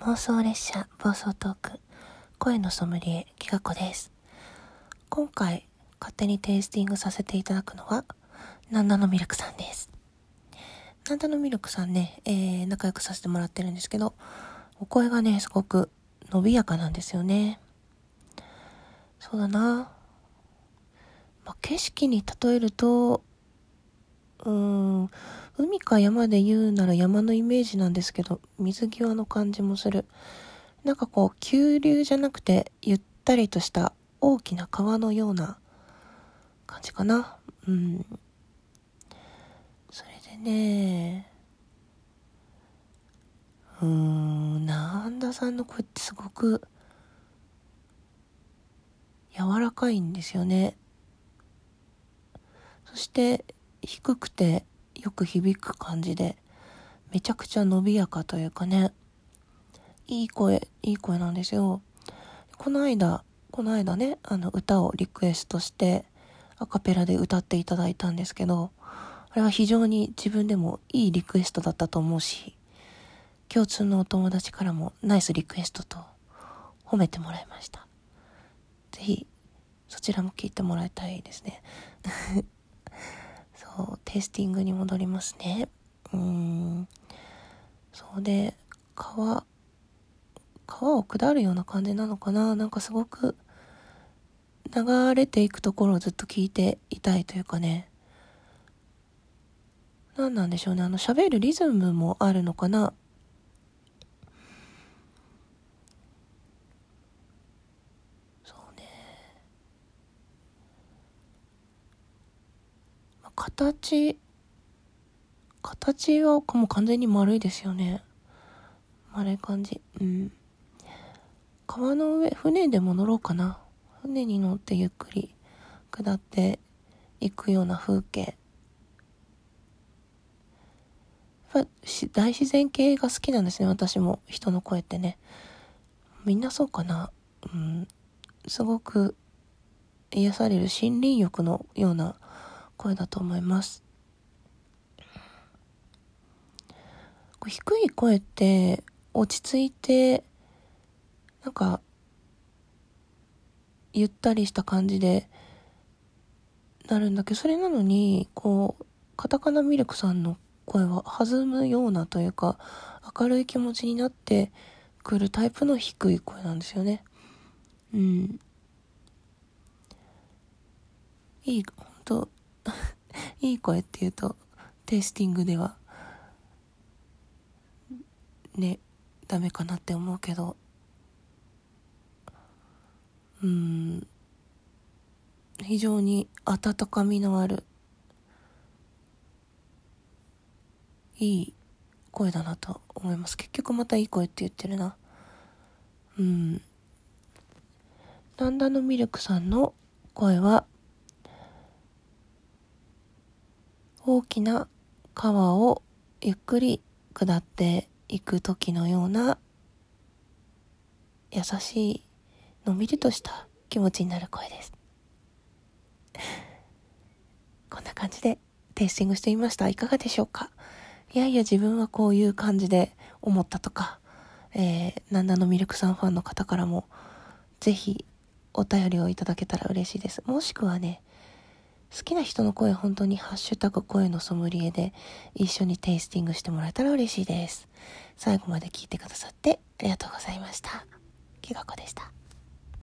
妄想列車暴走トーク。声のソムリエきがこです。今回勝手にテイスティングさせていただくのはナンダのミルクさんです。ナンダのミルクさんね、えー、仲良くさせてもらってるんですけどお声がねすごく伸びやかなんですよね。そうだな、まあ、景色に例えるとうーん海か山で言うなら山のイメージなんですけど、水際の感じもする。なんかこう、急流じゃなくて、ゆったりとした大きな川のような感じかな。うん。それでね、うーん、なんださんの声ってすごく柔らかいんですよね。そして低くてよく響く感じで、めちゃくちゃ伸びやかというかね、いい声、いい声なんですよ。この間、この間ね、あの歌をリクエストして、アカペラで歌っていただいたんですけど、あれは非常に自分でもいいリクエストだったと思うし、共通のお友達からもナイスリクエストと褒めてもらいました。ぜひ、そちらも聞いてもらいたいですね。テスティングに戻りますね。うん。そうで、川、川を下るような感じなのかななんかすごく流れていくところをずっと聞いていたいというかね。何なんでしょうね。あの、喋るリズムもあるのかな形、形はもう完全に丸いですよね。丸い感じ。うん。川の上、船でも乗ろうかな。船に乗ってゆっくり下っていくような風景。やっぱ大自然系が好きなんですね、私も。人の声ってね。みんなそうかな。うん。すごく癒される森林浴のような声だと思います。低い声って落ち着いて、なんか、ゆったりした感じでなるんだけど、それなのに、こう、カタカナミルクさんの声は弾むようなというか、明るい気持ちになってくるタイプの低い声なんですよね。うん。いい、本当 いい声っていうと、テイスティングでは、ね、ダメかなって思うけど、うん、非常に温かみのある、いい声だなと思います。結局またいい声って言ってるな。うん。ダンダのミルクさんの声は、大きな川をゆっくり下っていく時のような優しいのんびりとした気持ちになる声です。こんな感じでテイスティングしてみました。いかがでしょうか？いやいや自分はこういう感じで思ったとか、えー、なんだのミルクさんファンの方からもぜひお便りをいただけたら嬉しいです。もしくはね、好きな人の声本当にハッシュタグ声のソムリエで一緒にテイスティングしてもらえたら嬉しいです。最後まで聞いてくださってありがとうございました。きがこでした